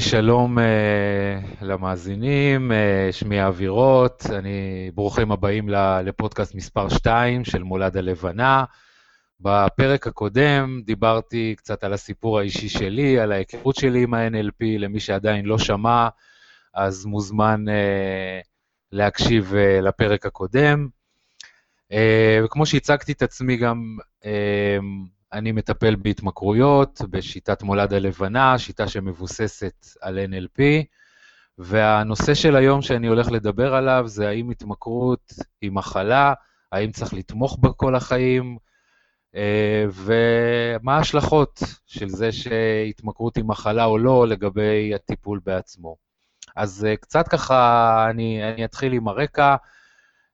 שלום uh, למאזינים, uh, שמי אבירות, אני, ברוכים הבאים לפודקאסט מספר 2 של מולד הלבנה. בפרק הקודם דיברתי קצת על הסיפור האישי שלי, על ההיכרות שלי עם ה-NLP, למי שעדיין לא שמע, אז מוזמן uh, להקשיב uh, לפרק הקודם. וכמו שהצגתי את עצמי גם, אני מטפל בהתמכרויות, בשיטת מולד הלבנה, שיטה שמבוססת על NLP, והנושא של היום שאני הולך לדבר עליו זה האם התמכרות היא מחלה, האם צריך לתמוך בה כל החיים, אה, ומה ההשלכות של זה שהתמכרות היא מחלה או לא לגבי הטיפול בעצמו. אז אה, קצת ככה, אני, אני אתחיל עם הרקע,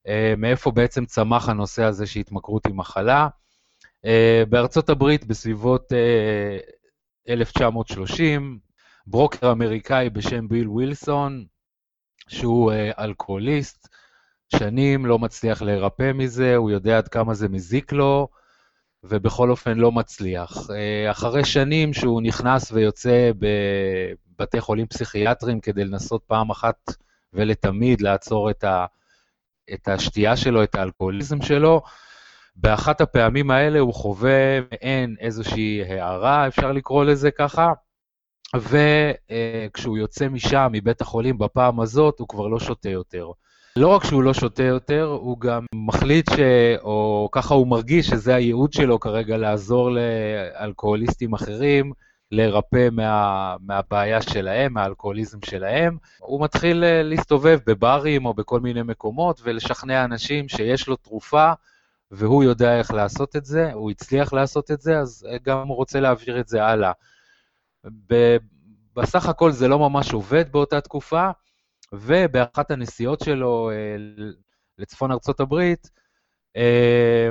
אה, מאיפה בעצם צמח הנושא הזה שהתמכרות היא מחלה. בארצות הברית בסביבות 1930, אה, ברוקר אמריקאי בשם ביל ווילסון, שהוא אה, אלכוהוליסט, שנים לא מצליח להירפא מזה, הוא יודע עד כמה זה מזיק לו, ובכל אופן לא מצליח. אחרי שנים שהוא נכנס ויוצא בבתי חולים פסיכיאטריים כדי לנסות פעם אחת ולתמיד לעצור את, ה, את השתייה שלו, את האלכוהוליזם שלו, באחת הפעמים האלה הוא חווה מעין איזושהי הערה, אפשר לקרוא לזה ככה, וכשהוא יוצא משם, מבית החולים, בפעם הזאת, הוא כבר לא שותה יותר. לא רק שהוא לא שותה יותר, הוא גם מחליט ש... או ככה הוא מרגיש שזה הייעוד שלו כרגע, לעזור לאלכוהוליסטים אחרים, להירפא מה, מהבעיה שלהם, מהאלכוהוליזם שלהם. הוא מתחיל אה, להסתובב בברים או בכל מיני מקומות ולשכנע אנשים שיש לו תרופה והוא יודע איך לעשות את זה, הוא הצליח לעשות את זה, אז גם הוא רוצה להעביר את זה הלאה. בסך הכל זה לא ממש עובד באותה תקופה, ובאחת הנסיעות שלו אה, לצפון ארצות הברית, אה,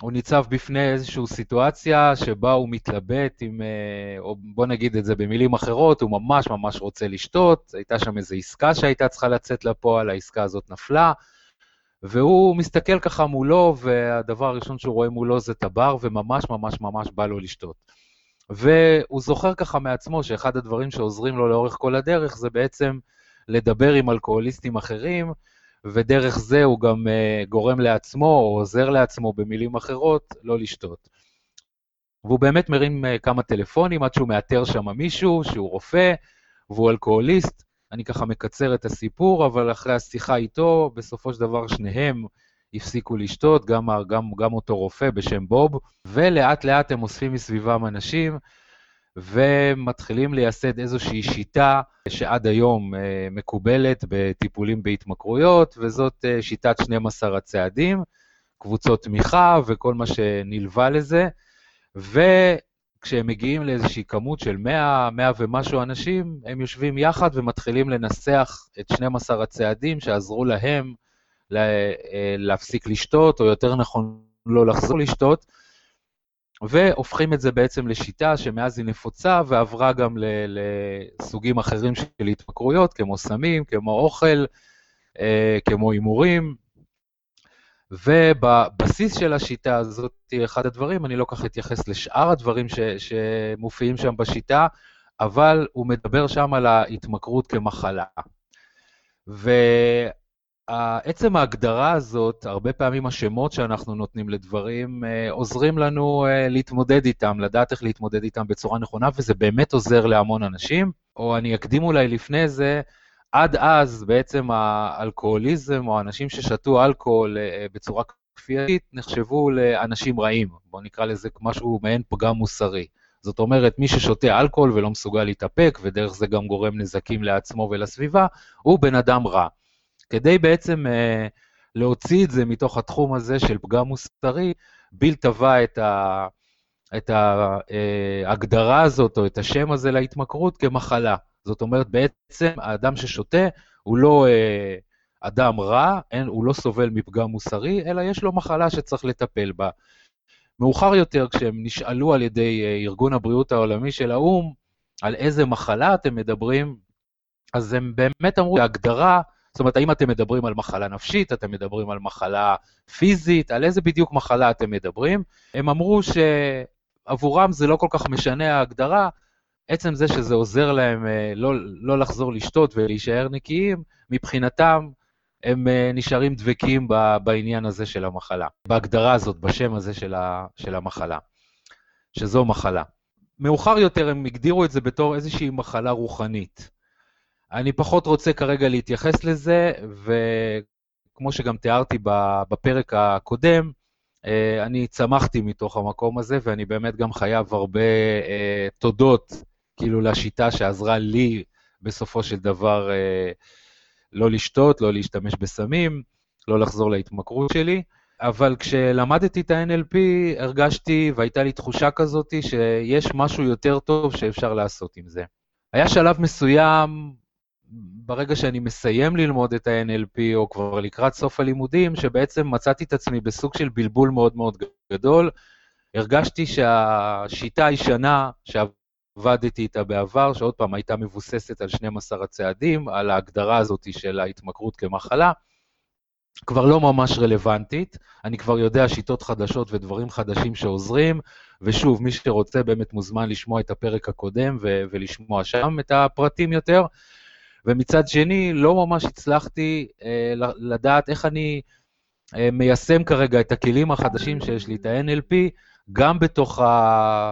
הוא ניצב בפני איזושהי סיטואציה שבה הוא מתלבט עם, אה, או בוא נגיד את זה במילים אחרות, הוא ממש ממש רוצה לשתות, הייתה שם איזו עסקה שהייתה צריכה לצאת לפועל, העסקה הזאת נפלה, והוא מסתכל ככה מולו, והדבר הראשון שהוא רואה מולו זה את הבר, וממש ממש ממש בא לו לשתות. והוא זוכר ככה מעצמו שאחד הדברים שעוזרים לו לאורך כל הדרך זה בעצם לדבר עם אלכוהוליסטים אחרים, ודרך זה הוא גם uh, גורם לעצמו, או עוזר לעצמו במילים אחרות, לא לשתות. והוא באמת מרים uh, כמה טלפונים עד שהוא מאתר שם מישהו שהוא רופא, והוא אלכוהוליסט, אני ככה מקצר את הסיפור, אבל אחרי השיחה איתו, בסופו של דבר שניהם הפסיקו לשתות, גם, גם, גם אותו רופא בשם בוב, ולאט לאט הם אוספים מסביבם אנשים, ומתחילים לייסד איזושהי שיטה שעד היום אה, מקובלת בטיפולים בהתמכרויות, וזאת אה, שיטת 12 הצעדים, קבוצות תמיכה וכל מה שנלווה לזה. ו... כשהם מגיעים לאיזושהי כמות של 100, 100 ומשהו אנשים, הם יושבים יחד ומתחילים לנסח את 12 הצעדים שעזרו להם לה, להפסיק לשתות, או יותר נכון, לא לחזור לשתות, והופכים את זה בעצם לשיטה שמאז היא נפוצה ועברה גם לסוגים אחרים של התמכרויות, כמו סמים, כמו אוכל, אה, כמו הימורים. ובבסיס של השיטה הזאת, אחד הדברים, אני לא כך אתייחס לשאר הדברים ש, שמופיעים שם בשיטה, אבל הוא מדבר שם על ההתמכרות כמחלה. ועצם ההגדרה הזאת, הרבה פעמים השמות שאנחנו נותנים לדברים אה, עוזרים לנו אה, להתמודד איתם, לדעת איך להתמודד איתם בצורה נכונה, וזה באמת עוזר להמון אנשים. או אני אקדים אולי לפני זה, עד אז בעצם האלכוהוליזם או אנשים ששתו אלכוהול אה, בצורה כפייתית נחשבו לאנשים רעים, בואו נקרא לזה משהו מעין פגם מוסרי. זאת אומרת, מי ששותה אלכוהול ולא מסוגל להתאפק, ודרך זה גם גורם נזקים לעצמו ולסביבה, הוא בן אדם רע. כדי בעצם אה, להוציא את זה מתוך התחום הזה של פגם מוסרי, ביל טבע את, ה, את ההגדרה אה, הזאת, או את השם הזה להתמכרות כמחלה. זאת אומרת, בעצם האדם ששותה הוא לא אה, אדם רע, אין, הוא לא סובל מפגם מוסרי, אלא יש לו מחלה שצריך לטפל בה. מאוחר יותר, כשהם נשאלו על ידי אה, ארגון הבריאות העולמי של האו"ם, על איזה מחלה אתם מדברים, אז הם באמת אמרו, ההגדרה, זאת אומרת, האם אתם מדברים על מחלה נפשית, אתם מדברים על מחלה פיזית, על איזה בדיוק מחלה אתם מדברים? הם אמרו שעבורם זה לא כל כך משנה ההגדרה, עצם זה שזה עוזר להם אה, לא, לא לחזור לשתות ולהישאר נקיים, מבחינתם הם אה, נשארים דבקים בעניין הזה של המחלה, בהגדרה הזאת, בשם הזה של, ה, של המחלה, שזו מחלה. מאוחר יותר הם הגדירו את זה בתור איזושהי מחלה רוחנית. אני פחות רוצה כרגע להתייחס לזה, וכמו שגם תיארתי בפרק הקודם, אה, אני צמחתי מתוך המקום הזה, ואני באמת גם חייב הרבה אה, תודות, כאילו, לשיטה שעזרה לי בסופו של דבר אה, לא לשתות, לא להשתמש בסמים, לא לחזור להתמכרות שלי. אבל כשלמדתי את ה-NLP, הרגשתי והייתה לי תחושה כזאת שיש משהו יותר טוב שאפשר לעשות עם זה. היה שלב מסוים, ברגע שאני מסיים ללמוד את ה-NLP, או כבר לקראת סוף הלימודים, שבעצם מצאתי את עצמי בסוג של בלבול מאוד מאוד גדול. הרגשתי שהשיטה הישנה שעבדתי איתה בעבר, שעוד פעם הייתה מבוססת על 12 הצעדים, על ההגדרה הזאת של ההתמכרות כמחלה, כבר לא ממש רלוונטית, אני כבר יודע שיטות חדשות ודברים חדשים שעוזרים, ושוב, מי שרוצה באמת מוזמן לשמוע את הפרק הקודם ולשמוע שם את הפרטים יותר. ומצד שני, לא ממש הצלחתי אה, לדעת איך אני אה, מיישם כרגע את הכלים החדשים שיש לי, את ה-NLP, גם בתוך, ה...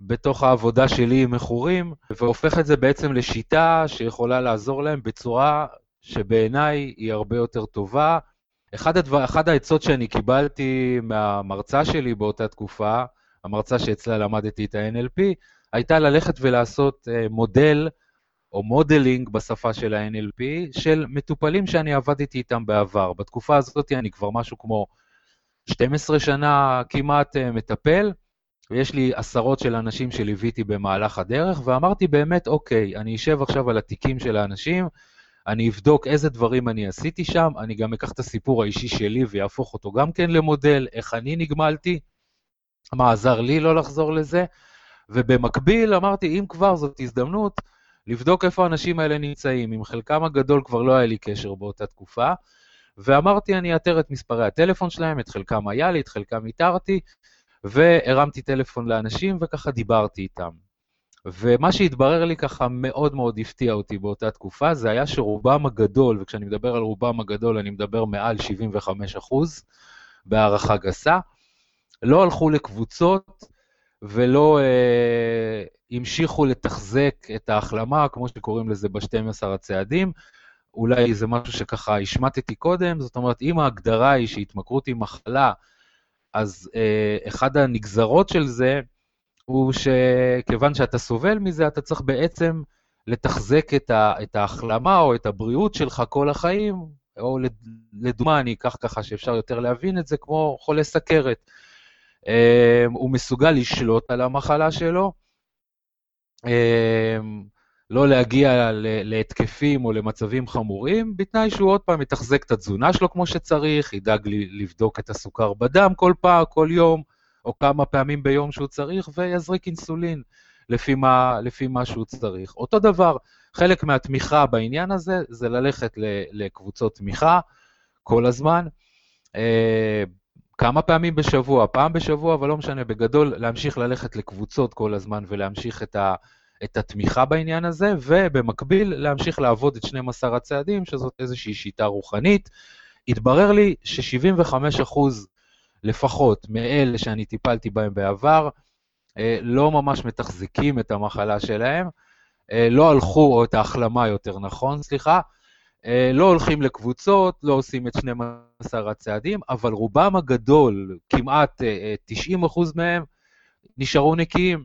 בתוך העבודה שלי עם מכורים, והופך את זה בעצם לשיטה שיכולה לעזור להם בצורה שבעיניי היא הרבה יותר טובה, אחד, הדבר, אחד העצות שאני קיבלתי מהמרצה שלי באותה תקופה, המרצה שאצלה למדתי את ה-NLP, הייתה ללכת ולעשות אה, מודל או modeling בשפה של ה-NLP של מטופלים שאני עבדתי איתם בעבר. בתקופה הזאת אני כבר משהו כמו 12 שנה כמעט uh, מטפל, ויש לי עשרות של אנשים שליוויתי במהלך הדרך, ואמרתי באמת, אוקיי, אני אשב עכשיו על התיקים של האנשים, אני אבדוק איזה דברים אני עשיתי שם, אני גם אקח את הסיפור האישי שלי ויהפוך אותו גם כן למודל, איך אני נגמלתי, מה עזר לי לא לחזור לזה, ובמקביל אמרתי, אם כבר זאת הזדמנות, לבדוק איפה האנשים האלה נמצאים. עם חלקם הגדול כבר לא היה לי קשר באותה תקופה, ואמרתי, אני אאתר את מספרי הטלפון שלהם, את חלקם היה לי, את חלקם איתרתי, והרמתי טלפון לאנשים וככה דיברתי איתם. ומה שהתברר לי ככה מאוד מאוד הפתיע אותי באותה תקופה, זה היה שרובם הגדול, וכשאני מדבר על רובם הגדול, אני מדבר מעל 75 אחוז, בהערכה גסה, לא הלכו לקבוצות ולא אה, המשיכו לתחזק את ההחלמה, כמו שקוראים לזה ב-12 הצעדים. אולי זה משהו שככה השמטתי קודם, זאת אומרת, אם ההגדרה היא שהתמכרות היא מחלה, אז אה, אחד הנגזרות של זה, הוא שכיוון שאתה סובל מזה, אתה צריך בעצם לתחזק את, ה, את ההחלמה או את הבריאות שלך כל החיים, או לדוגמה, אני אקח ככה שאפשר יותר להבין את זה, כמו חולה סכרת. אמ, הוא מסוגל לשלוט על המחלה שלו, אמ, לא להגיע להתקפים או למצבים חמורים, בתנאי שהוא עוד פעם יתחזק את התזונה שלו כמו שצריך, ידאג לבדוק את הסוכר בדם כל פעם, כל יום, או כמה פעמים ביום שהוא צריך, ויזריק אינסולין לפי מה, לפי מה שהוא צריך. אותו דבר, חלק מהתמיכה בעניין הזה זה ללכת לקבוצות תמיכה כל הזמן. כמה פעמים בשבוע, פעם בשבוע, אבל לא משנה, בגדול להמשיך ללכת לקבוצות כל הזמן ולהמשיך את, ה, את התמיכה בעניין הזה, ובמקביל להמשיך לעבוד את 12 הצעדים, שזאת איזושהי שיטה רוחנית. התברר לי ש-75% לפחות מאלה שאני טיפלתי בהם בעבר, אה, לא ממש מתחזקים את המחלה שלהם, אה, לא הלכו, או את ההחלמה יותר נכון, סליחה, לא הולכים לקבוצות, לא עושים את 12 הצעדים, אבל רובם הגדול, כמעט 90% מהם, נשארו נקיים,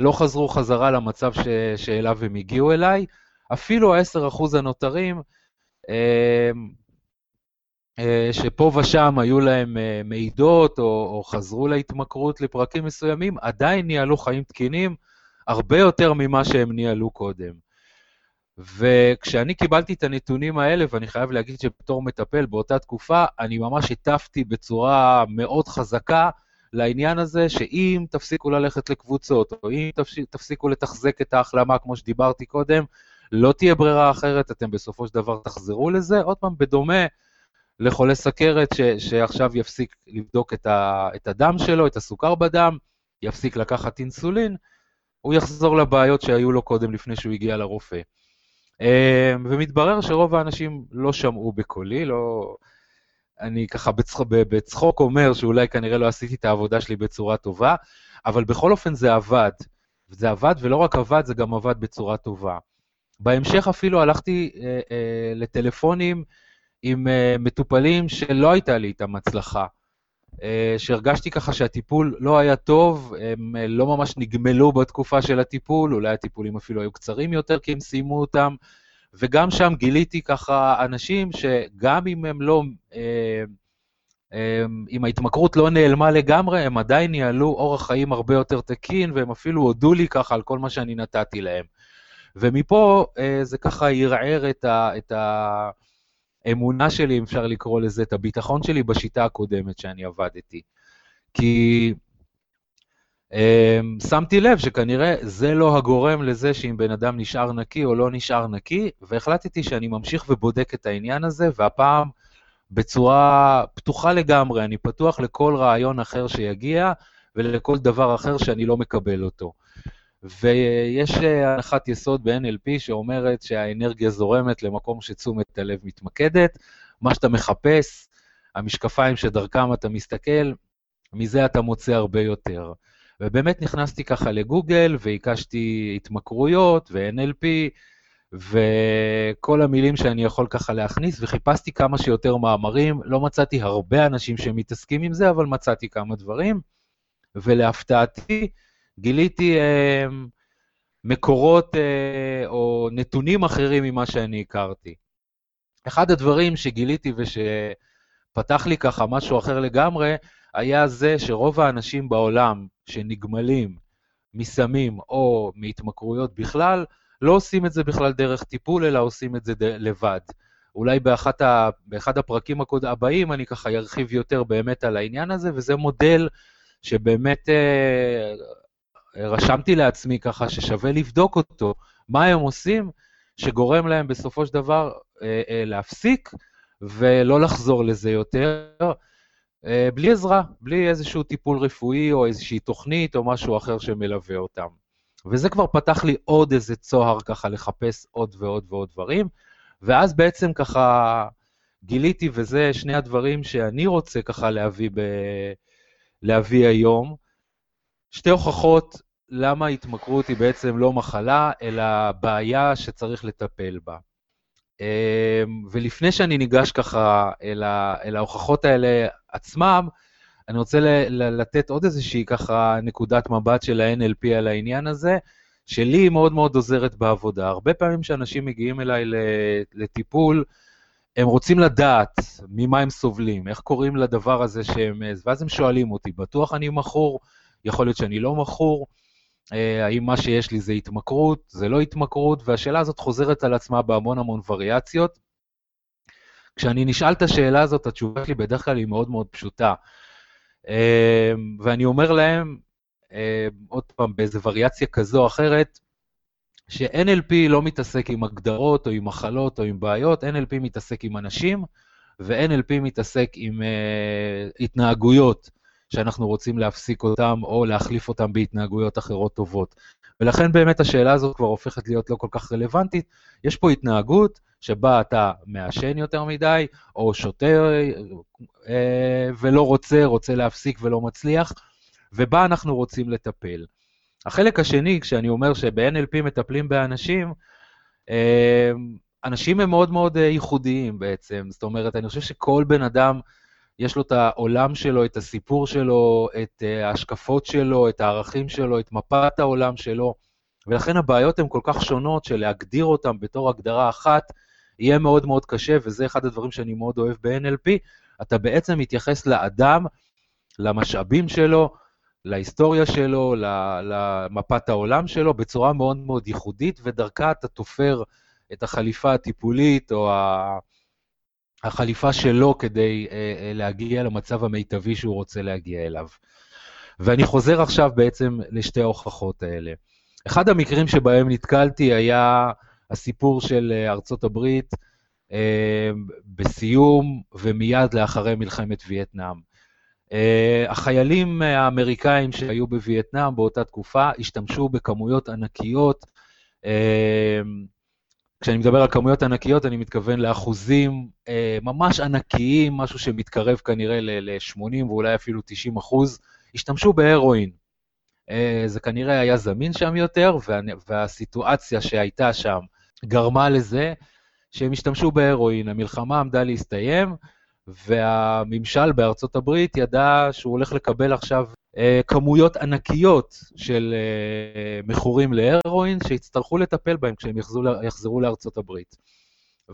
לא חזרו חזרה למצב ש... שאליו הם הגיעו אליי. אפילו ה-10% הנותרים, אה, שפה ושם היו להם אה, מעידות או, או חזרו להתמכרות לפרקים מסוימים, עדיין ניהלו חיים תקינים הרבה יותר ממה שהם ניהלו קודם. וכשאני קיבלתי את הנתונים האלה, ואני חייב להגיד שבתור מטפל באותה תקופה, אני ממש הטפתי בצורה מאוד חזקה לעניין הזה, שאם תפסיקו ללכת לקבוצות, או אם תפסיקו לתחזק את ההחלמה, כמו שדיברתי קודם, לא תהיה ברירה אחרת, אתם בסופו של דבר תחזרו לזה. עוד פעם, בדומה לחולה סכרת שעכשיו יפסיק לבדוק את, ה, את הדם שלו, את הסוכר בדם, יפסיק לקחת אינסולין, הוא יחזור לבעיות שהיו לו קודם לפני שהוא הגיע לרופא. אה, ומתברר שרוב האנשים לא שמעו בקולי, לא... אני ככה בצחוק, בצחוק אומר שאולי כנראה לא עשיתי את העבודה שלי בצורה טובה, אבל בכל אופן זה עבד. זה עבד, ולא רק עבד, זה גם עבד בצורה טובה. בהמשך אפילו הלכתי אה, אה, לטלפונים עם אה, מטופלים שלא הייתה לי איתם הצלחה. אה, שהרגשתי ככה שהטיפול לא היה טוב, הם אה, לא ממש נגמלו בתקופה של הטיפול, אולי הטיפולים אפילו היו קצרים יותר כי הם סיימו אותם, וגם שם גיליתי ככה אנשים שגם אם הם לא, אם ההתמכרות לא נעלמה לגמרי, הם עדיין ניהלו אורח חיים הרבה יותר תקין, והם אפילו הודו לי ככה על כל מה שאני נתתי להם. ומפה זה ככה ערער את ה... את ה האמונה שלי, אם אפשר לקרוא לזה, את הביטחון שלי בשיטה הקודמת שאני עבדתי. כי um, שמתי לב שכנראה זה לא הגורם לזה שאם בן אדם נשאר נקי או לא נשאר נקי, והחלטתי שאני ממשיך ובודק את העניין הזה, והפעם בצורה פתוחה לגמרי, אני פתוח לכל רעיון אחר שיגיע ולכל דבר אחר שאני לא מקבל אותו. ויש אה, הנחת יסוד ב-NLP שאומרת שהאנרגיה זורמת למקום שתשומת הלב מתמקדת, מה שאתה מחפש, המשקפיים שדרכם אתה מסתכל, מזה אתה מוצא הרבה יותר. ובאמת נכנסתי ככה לגוגל והקשתי התמכרויות ו-NLP וכל המילים שאני יכול ככה להכניס, וחיפשתי כמה שיותר מאמרים, לא מצאתי הרבה אנשים שמתעסקים עם זה, אבל מצאתי כמה דברים, ולהפתעתי, גיליתי אה, מקורות אה, או נתונים אחרים ממה שאני הכרתי. אחד הדברים שגיליתי ושפתח לי ככה משהו אחר לגמרי, היה זה שרוב האנשים בעולם שנגמלים מסמים או מהתמכרויות בכלל, לא עושים את זה בכלל דרך טיפול, אלא עושים את זה לבד. אולי ה, באחד הפרקים הבאים אני ככה ארחיב יותר באמת על העניין הזה, וזה מודל שבאמת אה, רשמתי לעצמי ככה ששווה לבדוק אותו, מה הם עושים שגורם להם בסופו של דבר אה, אה, להפסיק ולא לחזור לזה יותר, אה, בלי עזרה, בלי איזשהו טיפול רפואי או איזושהי תוכנית או משהו אחר שמלווה אותם. וזה כבר פתח לי עוד איזה צוהר ככה לחפש עוד ועוד ועוד דברים, ואז בעצם ככה גיליתי, וזה שני הדברים שאני רוצה ככה להביא, ב... להביא היום, שתי הוכחות למה התמכרות היא בעצם לא מחלה, אלא בעיה שצריך לטפל בה. אמ, ולפני שאני ניגש ככה אל, ה, אל ההוכחות האלה עצמם, אני רוצה ל, לתת עוד איזושהי ככה נקודת מבט של ה-NLP על העניין הזה, שלי היא מאוד מאוד עוזרת בעבודה. הרבה פעמים כשאנשים מגיעים אליי לטיפול, הם רוצים לדעת ממה הם סובלים, איך קוראים לדבר הזה שהם... ואז הם שואלים אותי, בטוח אני מכור? יכול להיות שאני לא מכור, אה, האם מה שיש לי זה התמכרות, זה לא התמכרות, והשאלה הזאת חוזרת על עצמה בהמון המון וריאציות. כשאני נשאל את השאלה הזאת, התשובה שלי בדרך כלל היא מאוד מאוד פשוטה. אה, ואני אומר להם, אה, עוד פעם, באיזה וריאציה כזו או אחרת, ש-NLP לא מתעסק עם הגדרות או עם מחלות או עם בעיות, NLP מתעסק עם אנשים, ו-NLP מתעסק עם uh, התנהגויות. שאנחנו רוצים להפסיק אותם או להחליף אותם בהתנהגויות אחרות טובות. ולכן באמת השאלה הזאת כבר הופכת להיות לא כל כך רלוונטית. יש פה התנהגות שבה אתה מעשן יותר מדי, או שותה אה, ולא רוצה, רוצה להפסיק ולא מצליח, ובה אנחנו רוצים לטפל. החלק השני, כשאני אומר שב-NLP מטפלים באנשים, אה, אנשים הם מאוד מאוד אה, ייחודיים בעצם. זאת אומרת, אני חושב שכל בן אדם יש לו את העולם שלו, את הסיפור שלו, את אה, ההשקפות שלו, את הערכים שלו, את מפת העולם שלו, ולכן הבעיות הן כל כך שונות שלהגדיר אותן בתור הגדרה אחת יהיה מאוד מאוד קשה, וזה אחד הדברים שאני מאוד אוהב ב-NLP, אתה בעצם מתייחס לאדם, למשאבים שלו, להיסטוריה שלו, למפת העולם שלו, בצורה מאוד מאוד ייחודית, ודרכה אתה תופר את החליפה הטיפולית או החליפה שלו כדי להגיע למצב המיטבי שהוא רוצה להגיע אליו. ואני חוזר עכשיו בעצם לשתי ההוכחות האלה. אחד המקרים שבהם נתקלתי היה הסיפור של ארצות הברית בסיום ומיד לאחרי מלחמת וייטנאם. החיילים האמריקאים שהיו בווייטנאם באותה תקופה השתמשו בכמויות ענקיות. כשאני מדבר על כמויות ענקיות, אני מתכוון לאחוזים uh, ממש ענקיים, משהו שמתקרב כנראה ל-80 ואולי אפילו 90 אחוז, השתמשו בהרואין. Uh, זה כנראה היה זמין שם יותר, וה, והסיטואציה שהייתה שם גרמה לזה שהם השתמשו בהרואין. המלחמה עמדה להסתיים, והממשל בארצות הברית ידע שהוא הולך לקבל עכשיו אה, כמויות ענקיות של אה, מכורים להרואין שיצטרכו לטפל בהם כשהם יחזרו, יחזרו לארצות הברית.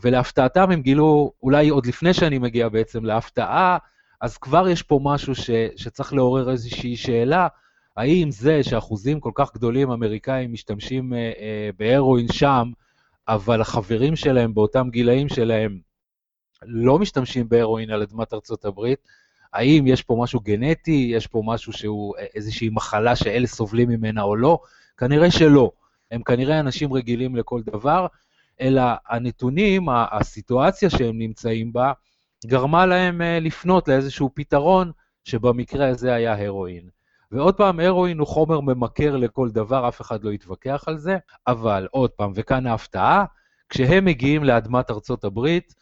ולהפתעתם הם גילו, אולי עוד לפני שאני מגיע בעצם להפתעה, אז כבר יש פה משהו ש, שצריך לעורר איזושהי שאלה, האם זה שאחוזים כל כך גדולים אמריקאים משתמשים אה, אה, בהרואין שם, אבל החברים שלהם באותם גילאים שלהם לא משתמשים בהרואין על אדמת ארצות הברית, האם יש פה משהו גנטי, יש פה משהו שהוא איזושהי מחלה שאלה סובלים ממנה או לא? כנראה שלא. הם כנראה אנשים רגילים לכל דבר, אלא הנתונים, הסיטואציה שהם נמצאים בה, גרמה להם אה, לפנות לאיזשהו פתרון, שבמקרה הזה היה הרואין. ועוד פעם, הרואין הוא חומר ממכר לכל דבר, אף אחד לא יתווכח על זה, אבל עוד פעם, וכאן ההפתעה, כשהם מגיעים לאדמת ארצות הברית,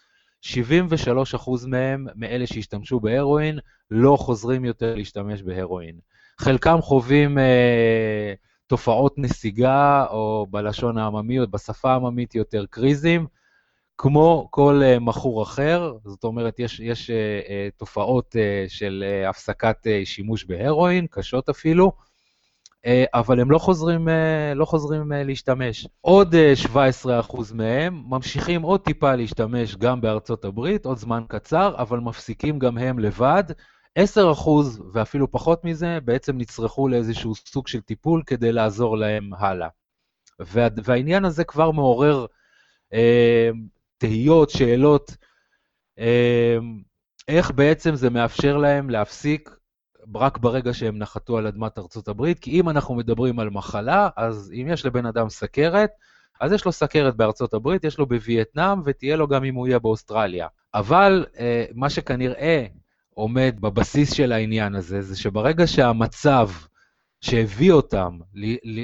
73% מהם, מאלה שהשתמשו בהרואין, לא חוזרים יותר להשתמש בהרואין. חלקם חווים אה, תופעות נסיגה, או בלשון העממי, או בשפה העממית יותר קריזים, כמו כל אה, מכור אחר, זאת אומרת, יש, יש אה, אה, תופעות אה, של אה, הפסקת אה, שימוש בהרואין, קשות אפילו, אבל הם לא חוזרים, אה, לא חוזרים אה, להשתמש. עוד 17% מהם ממשיכים עוד טיפה להשתמש גם בארצות הברית, עוד זמן קצר, אבל מפסיקים גם הם לבד. 10% ואפילו פחות מזה בעצם נצרכו לאיזשהו סוג של טיפול כדי לעזור להם הלאה. וה, והעניין הזה כבר מעורר אה, תהיות, שאלות, אה, איך בעצם זה מאפשר להם להפסיק רק ברגע שהם נחתו על אדמת ארצות הברית, כי אם אנחנו מדברים על מחלה, אז אם יש לבן אדם סכרת, אז יש לו סכרת בארצות הברית, יש לו בווייטנאם, ותהיה לו גם אם הוא יהיה באוסטרליה. אבל אה, מה שכנראה עומד בבסיס של העניין הזה, זה שברגע שהמצב שהביא אותם,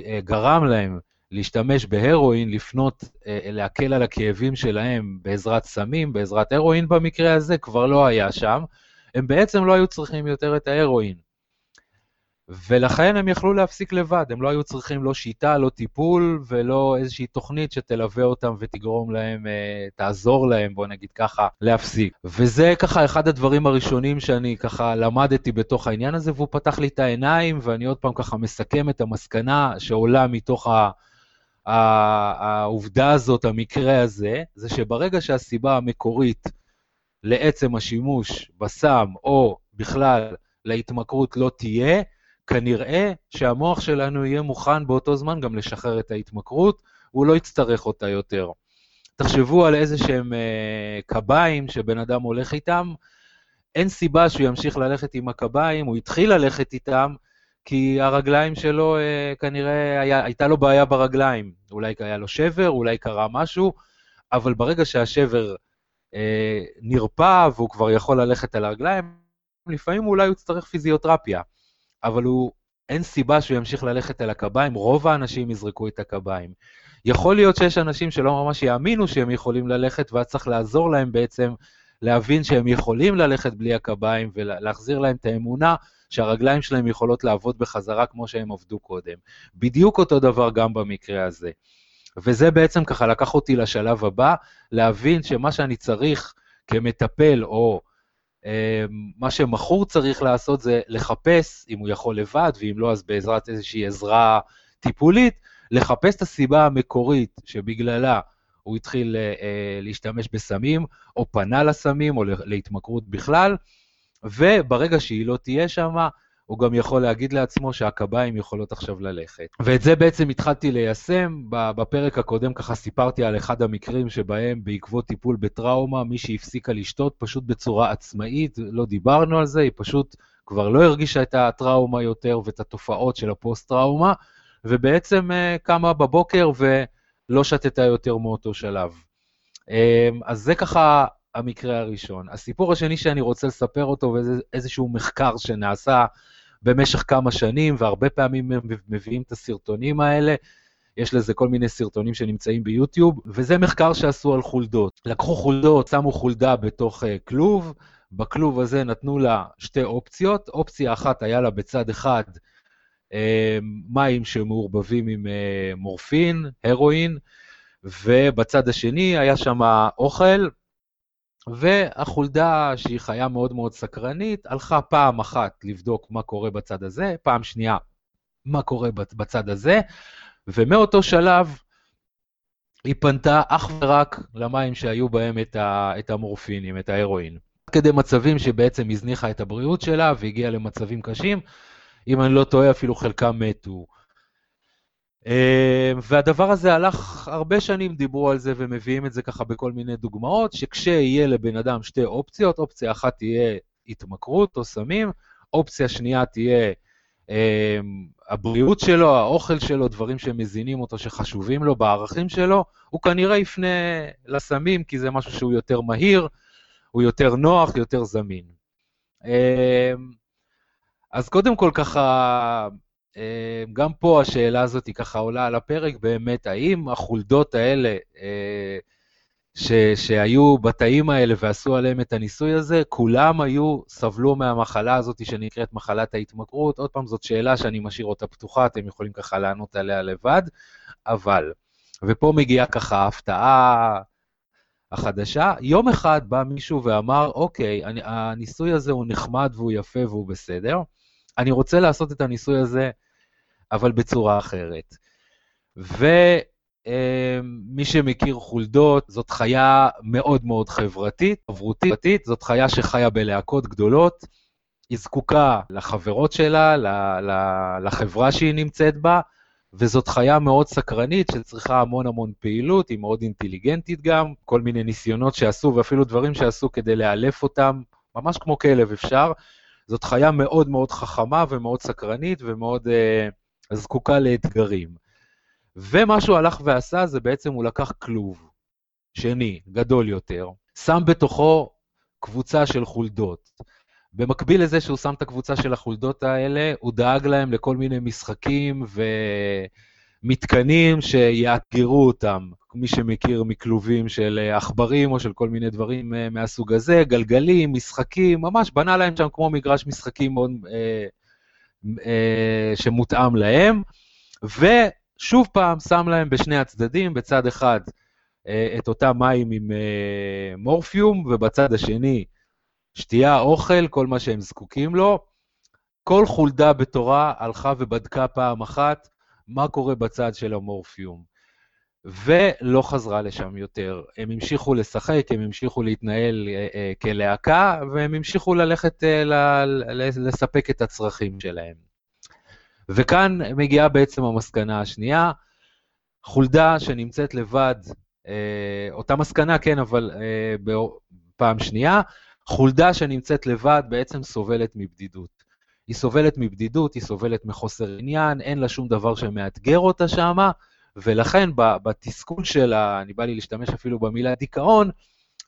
אה, גרם להם להשתמש בהרואין, לפנות, אה, להקל על הכאבים שלהם בעזרת סמים, בעזרת הרואין במקרה הזה, כבר לא היה שם. הם בעצם לא היו צריכים יותר את ההרואין. ולכן הם יכלו להפסיק לבד, הם לא היו צריכים לא שיטה, לא טיפול ולא איזושהי תוכנית שתלווה אותם ותגרום להם, אה, תעזור להם, בוא נגיד ככה, להפסיק. וזה ככה אחד הדברים הראשונים שאני ככה למדתי בתוך העניין הזה, והוא פתח לי את העיניים, ואני עוד פעם ככה מסכם את המסקנה שעולה מתוך. העובדה הזאת, המקרה הזה, זה שברגע שהסיבה המקורית לעצם השימוש בסם, או בכלל להתמכרות לא תהיה, כנראה שהמוח שלנו יהיה מוכן באותו זמן גם לשחרר את ההתמכרות, הוא לא יצטרך אותה יותר. תחשבו על איזה שהם אה, קביים שבן אדם הולך איתם, אין סיבה שהוא ימשיך ללכת עם הקביים, הוא התחיל ללכת איתם, כי הרגליים שלו אה, כנראה היה, הייתה לו בעיה ברגליים. אולי היה לו שבר, אולי קרה משהו, אבל ברגע שהשבר נרפא והוא כבר יכול ללכת על הרגליים, לפעמים אולי הוא יצטרך פיזיותרפיה, אבל הוא, אין סיבה שהוא ימשיך ללכת על הקביים, רוב האנשים יזרקו את הקביים. יכול להיות שיש אנשים שלא ממש יאמינו שהם יכולים ללכת, ואז צריך לעזור להם בעצם להבין שהם יכולים ללכת בלי הקביים ולהחזיר להם את האמונה שהרגליים שלהם יכולות לעבוד בחזרה כמו שהם עבדו קודם. בדיוק אותו דבר גם במקרה הזה. וזה בעצם ככה לקח אותי לשלב הבא, להבין שמה שאני צריך כמטפל, או אה, מה שמכור צריך לעשות זה לחפש, אם הוא יכול לבד, ואם לא, אז בעזרת איזושהי עזרה טיפולית, לחפש את הסיבה המקורית שבגללה הוא התחיל אה, אה להשתמש בסמים, או פנה לסמים, או להתמכרות בכלל, וברגע שהיא לא תהיה שם, הוא גם יכול להגיד לעצמו שהקביים יכולות עכשיו ללכת. ואת זה בעצם התחלתי ליישם. בפרק הקודם ככה סיפרתי על אחד המקרים שבהם בעקבות טיפול בטראומה, מישהי הפסיקה לשתות פשוט בצורה עצמאית, לא דיברנו על זה, היא פשוט כבר לא הרגישה את הטראומה יותר ואת התופעות של הפוסט-טראומה, ובעצם uh, קמה בבוקר ולא שתתה יותר מאותו שלב. Um, אז זה ככה המקרה הראשון. הסיפור השני שאני רוצה לספר אותו, וזה איזשהו מחקר שנעשה במשך כמה שנים, והרבה פעמים מביאים את הסרטונים האלה. יש לזה כל מיני סרטונים שנמצאים ביוטיוב, וזה מחקר שעשו על חולדות. לקחו חולדות, שמו חולדה בתוך uh, כלוב, בכלוב הזה נתנו לה שתי אופציות. אופציה אחת היה לה בצד אחד uh, מים שמעורבבים עם uh, מורפין, הרואין, ובצד השני היה שם אוכל, והחולדה, שהיא חיה מאוד מאוד סקרנית, הלכה פעם אחת לבדוק מה קורה בצד הזה, פעם שנייה, מה קורה בצד הזה, ומאותו שלב היא פנתה אך ורק למים שהיו בהם את, ה, את המורפינים, את ההרואין. כדי מצבים שבעצם הזניחה את הבריאות שלה והגיעה למצבים קשים, אם אני לא טועה, אפילו חלקם מתו. אה, והדבר הזה הלך, הרבה שנים דיברו על זה ומביאים את זה ככה בכל מיני דוגמאות, שכשיהיה לבן אדם שתי אופציות, אופציה אחת תהיה התמכרות או סמים, אופציה שנייה תהיה אה, הבריאות שלו, האוכל שלו, דברים שמזינים אותו, שחשובים לו, בערכים שלו, הוא כנראה יפנה לסמים, כי זה משהו שהוא יותר מהיר, הוא יותר נוח, יותר זמין. אה, אז קודם כל ככה, גם פה השאלה הזאת היא ככה עולה על הפרק, באמת, האם החולדות האלה אה, ש, שהיו בתאים האלה ועשו עליהם את הניסוי הזה, כולם היו, סבלו מהמחלה הזאת שנקראת מחלת ההתמכרות? עוד פעם, זאת שאלה שאני משאיר אותה פתוחה, אתם יכולים ככה לענות עליה לבד, אבל, ופה מגיעה ככה ההפתעה החדשה, יום אחד בא מישהו ואמר, אוקיי, הניסוי הזה הוא נחמד והוא יפה והוא בסדר, אני רוצה לעשות את הניסוי הזה, אבל בצורה אחרת. ומי אמ, שמכיר חולדות, זאת חיה מאוד מאוד חברתית, חברותית, זאת חיה שחיה בלהקות גדולות, היא זקוקה לחברות שלה, לחברה שהיא נמצאת בה, וזאת חיה מאוד סקרנית שצריכה המון המון פעילות, היא מאוד אינטליגנטית גם, כל מיני ניסיונות שעשו ואפילו דברים שעשו כדי לאלף אותם, ממש כמו כלב אפשר. זאת חיה מאוד מאוד חכמה ומאוד סקרנית ומאוד uh, זקוקה לאתגרים. ומה שהוא הלך ועשה זה בעצם הוא לקח כלוב שני, גדול יותר, שם בתוכו קבוצה של חולדות. במקביל לזה שהוא שם את הקבוצה של החולדות האלה, הוא דאג להם לכל מיני משחקים ומתקנים שיאתגרו אותם. מי שמכיר מכלובים של עכברים או של כל מיני דברים אה, מהסוג הזה, גלגלים, משחקים, ממש בנה להם שם כמו מגרש משחקים מאוד, אה, אה, שמותאם להם, ושוב פעם שם להם בשני הצדדים, בצד אחד אה, את אותם מים עם אה, מורפיום, ובצד השני שתייה, אוכל, כל מה שהם זקוקים לו. כל חולדה בתורה הלכה ובדקה פעם אחת מה קורה בצד של המורפיום. ולא חזרה לשם יותר. הם המשיכו לשחק, הם המשיכו להתנהל אה, אה, כלהקה, והם המשיכו ללכת אה, לספק את הצרכים שלהם. וכאן מגיעה בעצם המסקנה השנייה, חולדה שנמצאת לבד, אותה מסקנה, כן, אבל פעם שנייה, חולדה שנמצאת לבד בעצם סובלת מבדידות. היא סובלת מבדידות, היא סובלת מחוסר עניין, אין לה שום דבר שמאתגר אותה שמה, ולכן בתסכול שלה, אני בא לי להשתמש אפילו במילה דיכאון,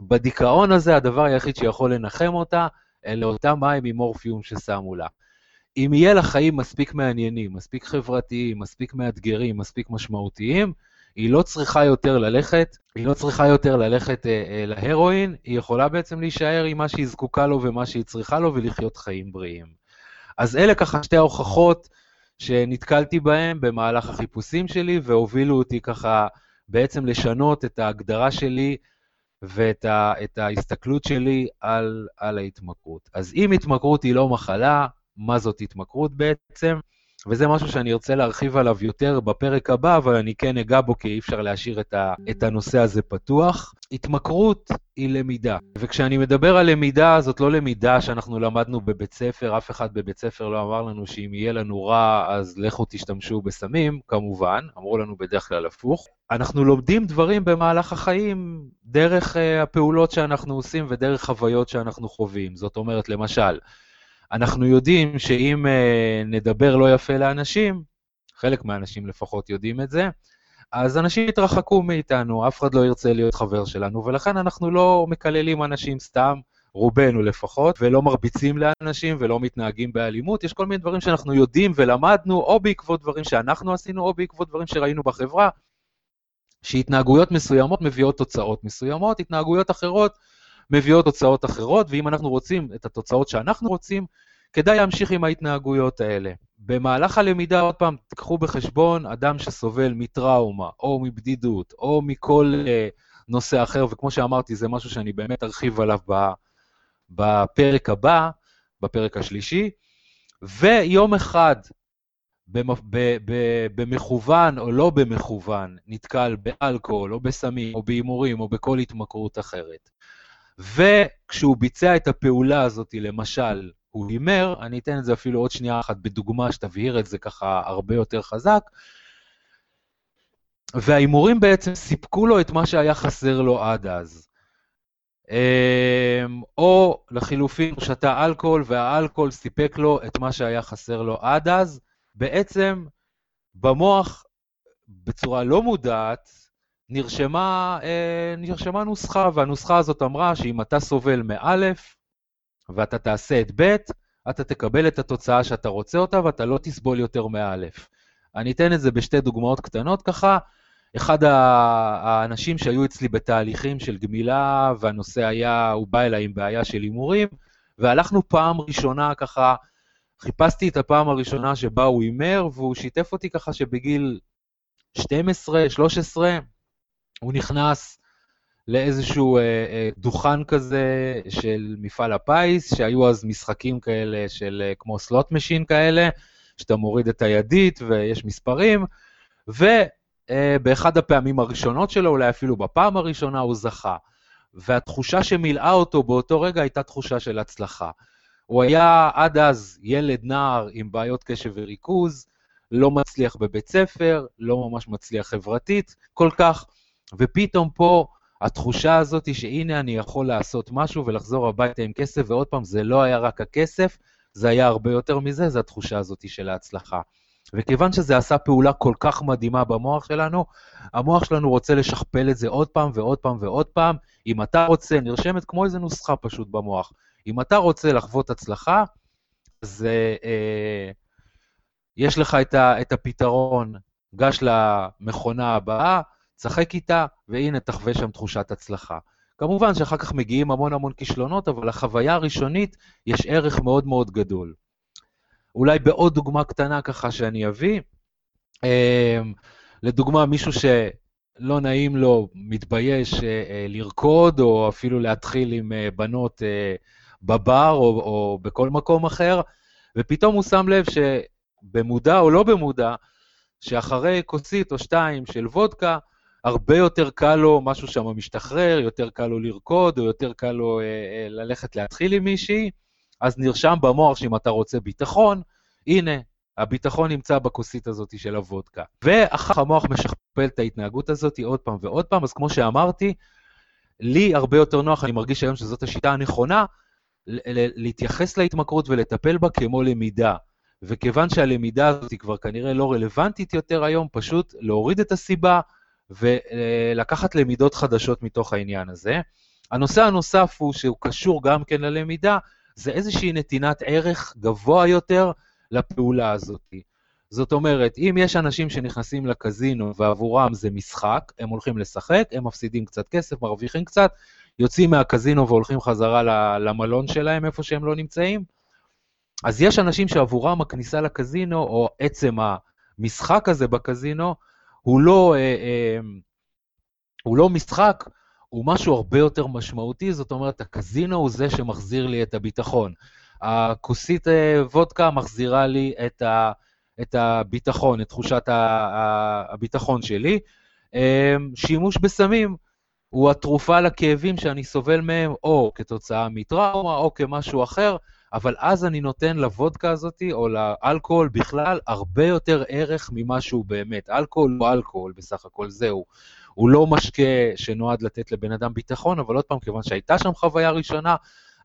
בדיכאון הזה הדבר היחיד שיכול לנחם אותה, אלה אותם מים עם מורפיום ששמו לה. אם יהיה לה חיים מספיק מעניינים, מספיק חברתיים, מספיק מאתגרים, מספיק משמעותיים, היא לא צריכה יותר ללכת, היא לא צריכה יותר ללכת אה, אה, להרואין, היא יכולה בעצם להישאר עם מה שהיא זקוקה לו ומה שהיא צריכה לו ולחיות חיים בריאים. אז אלה ככה שתי ההוכחות שנתקלתי בהם במהלך החיפושים שלי והובילו אותי ככה בעצם לשנות את ההגדרה שלי ואת ה, ההסתכלות שלי על, על ההתמכרות. אז אם התמכרות היא לא מחלה, מה זאת התמכרות בעצם? וזה משהו שאני ארצה להרחיב עליו יותר בפרק הבא, אבל אני כן אגע בו כי אי אפשר להשאיר את, ה, את הנושא הזה פתוח. התמכרות היא למידה, וכשאני מדבר על למידה, זאת לא למידה שאנחנו למדנו בבית ספר, אף אחד בבית ספר לא אמר לנו שאם יהיה לנו רע, אז לכו תשתמשו בסמים, כמובן, אמרו לנו בדרך כלל הפוך. אנחנו לומדים דברים במהלך החיים דרך uh, הפעולות שאנחנו עושים ודרך חוויות שאנחנו חווים. זאת אומרת, למשל, אנחנו יודעים שאם uh, נדבר לא יפה לאנשים, חלק מהאנשים לפחות יודעים את זה, אז אנשים יתרחקו מאיתנו, אף אחד לא ירצה להיות חבר שלנו, ולכן אנחנו לא מקללים אנשים סתם, רובנו לפחות, ולא מרביצים לאנשים ולא מתנהגים באלימות. יש כל מיני דברים שאנחנו יודעים ולמדנו, או בעקבות דברים שאנחנו עשינו, או בעקבות דברים שראינו בחברה, שהתנהגויות מסוימות מביאות תוצאות מסוימות, התנהגויות אחרות מביאות תוצאות אחרות, ואם אנחנו רוצים את התוצאות שאנחנו רוצים, כדאי להמשיך עם ההתנהגויות האלה. במהלך הלמידה, עוד פעם, תקחו בחשבון אדם שסובל מטראומה, או מבדידות, או מכל אה, נושא אחר, וכמו שאמרתי, זה משהו שאני באמת ארחיב עליו בפרק הבא, בפרק השלישי, ויום אחד במכוון או לא במכוון נתקל באלכוהול או בסמים או בהימורים או בכל התמכרות אחרת. וכשהוא ביצע את הפעולה הזאת, למשל, הוא הימר, אני אתן את זה אפילו עוד שנייה אחת בדוגמה שתבהיר את זה ככה הרבה יותר חזק, וההימורים בעצם סיפקו לו את מה שהיה חסר לו עד אז. אמ, או לחילופין, הוא שתה אלכוהול והאלכוהול סיפק לו את מה שהיה חסר לו עד אז. בעצם במוח, בצורה לא מודעת, נרשמה, אה, נרשמה נוסחה, והנוסחה הזאת אמרה שאם אתה סובל מאלף ואתה תעשה את ב', אתה תקבל את התוצאה שאתה רוצה אותה ואתה לא תסבול יותר מאלף. אני אתן את זה בשתי דוגמאות קטנות ככה. אחד האנשים שהיו אצלי בתהליכים של גמילה, והנושא היה, הוא בא אליי עם בעיה של הימורים, והלכנו פעם ראשונה ככה, חיפשתי את הפעם הראשונה שבה הוא הימר, והוא שיתף אותי ככה שבגיל 12, 13, הוא נכנס לאיזשהו אה, אה, דוכן כזה של מפעל הפיס, שהיו אז משחקים כאלה של אה, כמו slot machine כאלה, שאתה מוריד את הידית ויש מספרים, ובאחד הפעמים הראשונות שלו, אולי אפילו בפעם הראשונה, הוא זכה. והתחושה שמילאה אותו באותו רגע הייתה תחושה של הצלחה. הוא היה עד אז ילד נער עם בעיות קשב וריכוז, לא מצליח בבית ספר, לא ממש מצליח חברתית כל כך, ופתאום פה התחושה הזאת היא שהנה אני יכול לעשות משהו ולחזור הביתה עם כסף, ועוד פעם, זה לא היה רק הכסף, זה היה הרבה יותר מזה, זו התחושה הזאת של ההצלחה. וכיוון שזה עשה פעולה כל כך מדהימה במוח שלנו, המוח שלנו רוצה לשכפל את זה עוד פעם ועוד פעם ועוד פעם. אם אתה רוצה, נרשמת כמו איזה נוסחה פשוט במוח. אם אתה רוצה לחוות הצלחה, אז אה, אה, יש לך את, ה, את הפתרון, גש למכונה הבאה, תשחק איתה, והנה תחווה שם תחושת הצלחה. כמובן שאחר כך מגיעים המון המון כישלונות, אבל לחוויה הראשונית יש ערך מאוד מאוד גדול. אולי בעוד דוגמה קטנה ככה שאני אביא, אמ, לדוגמה, מישהו שלא נעים לו, מתבייש אה, אה, לרקוד, או אפילו להתחיל עם אה, בנות בבר או, או בכל מקום אחר, ופתאום הוא שם לב שבמודע או לא במודע, שאחרי כוסית או שתיים של וודקה, הרבה יותר קל לו, משהו שם משתחרר, יותר קל לו לרקוד, או יותר קל לו אה, אה, ללכת להתחיל עם מישהי, אז נרשם במוח שאם אתה רוצה ביטחון, הנה, הביטחון נמצא בכוסית הזאת של הוודקה. ואחר כך המוח משכפל את ההתנהגות הזאת עוד פעם ועוד פעם, אז כמו שאמרתי, לי הרבה יותר נוח, אני מרגיש היום שזאת השיטה הנכונה, להתייחס להתמכרות ולטפל בה כמו למידה. וכיוון שהלמידה הזאת היא כבר כנראה לא רלוונטית יותר היום, פשוט להוריד את הסיבה, ולקחת למידות חדשות מתוך העניין הזה. הנושא הנוסף הוא, שהוא קשור גם כן ללמידה, זה איזושהי נתינת ערך גבוה יותר לפעולה הזאת. זאת אומרת, אם יש אנשים שנכנסים לקזינו ועבורם זה משחק, הם הולכים לשחק, הם מפסידים קצת כסף, מרוויחים קצת, יוצאים מהקזינו והולכים חזרה למלון שלהם, איפה שהם לא נמצאים, אז יש אנשים שעבורם הכניסה לקזינו, או עצם המשחק הזה בקזינו, הוא לא, אה, אה, הוא לא משחק, הוא משהו הרבה יותר משמעותי, זאת אומרת, הקזינו הוא זה שמחזיר לי את הביטחון. הכוסית אה, וודקה מחזירה לי את, ה, את הביטחון, את תחושת הביטחון שלי. שימוש בסמים הוא התרופה לכאבים שאני סובל מהם, או כתוצאה מטראומה, או כמשהו אחר, אבל אז אני נותן לוודקה הזאת, או לאלכוהול בכלל, הרבה יותר ערך ממה שהוא באמת. אלכוהול הוא אלכוהול בסך הכל, זהו. הוא לא משקה שנועד לתת לבן אדם ביטחון, אבל עוד פעם, כיוון שהייתה שם חוויה ראשונה,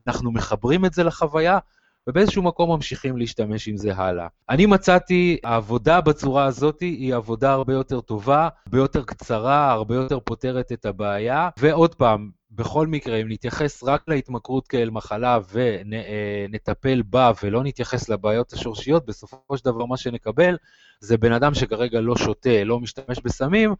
אנחנו מחברים את זה לחוויה, ובאיזשהו מקום ממשיכים להשתמש עם זה הלאה. אני מצאתי, העבודה בצורה הזאת היא עבודה הרבה יותר טובה, הרבה יותר קצרה, הרבה יותר פותרת את הבעיה, ועוד פעם, בכל מקרה, אם נתייחס רק להתמכרות כאל מחלה ונטפל בה ולא נתייחס לבעיות השורשיות, בסופו של דבר מה שנקבל זה בן אדם שכרגע לא שותה, לא משתמש בסמים,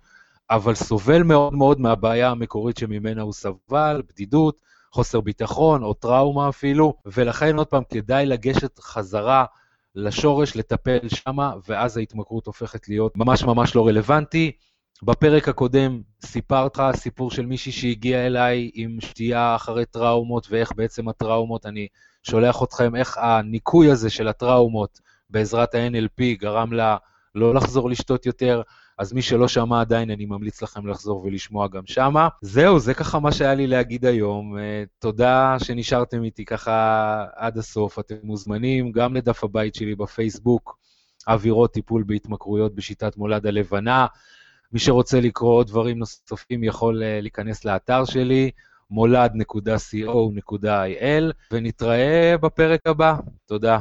אבל סובל מאוד מאוד מהבעיה המקורית שממנה הוא סבל, בדידות, חוסר ביטחון או טראומה אפילו, ולכן עוד פעם כדאי לגשת חזרה לשורש, לטפל שמה, ואז ההתמכרות הופכת להיות ממש ממש לא רלוונטי. בפרק הקודם סיפרת סיפור של מישהי שהגיעה אליי עם שתייה אחרי טראומות, ואיך בעצם הטראומות, אני שולח אתכם איך הניקוי הזה של הטראומות בעזרת ה-NLP גרם לה לא לחזור לשתות יותר. אז מי שלא שמע עדיין, אני ממליץ לכם לחזור ולשמוע גם שמה. זהו, זה ככה מה שהיה לי להגיד היום. אה, תודה שנשארתם איתי ככה עד הסוף. אתם מוזמנים גם לדף הבית שלי בפייסבוק, אווירות טיפול בהתמכרויות בשיטת מולד הלבנה. מי שרוצה לקרוא עוד דברים נוספים יכול אה, להיכנס לאתר שלי, מולד.co.il, ונתראה בפרק הבא. תודה.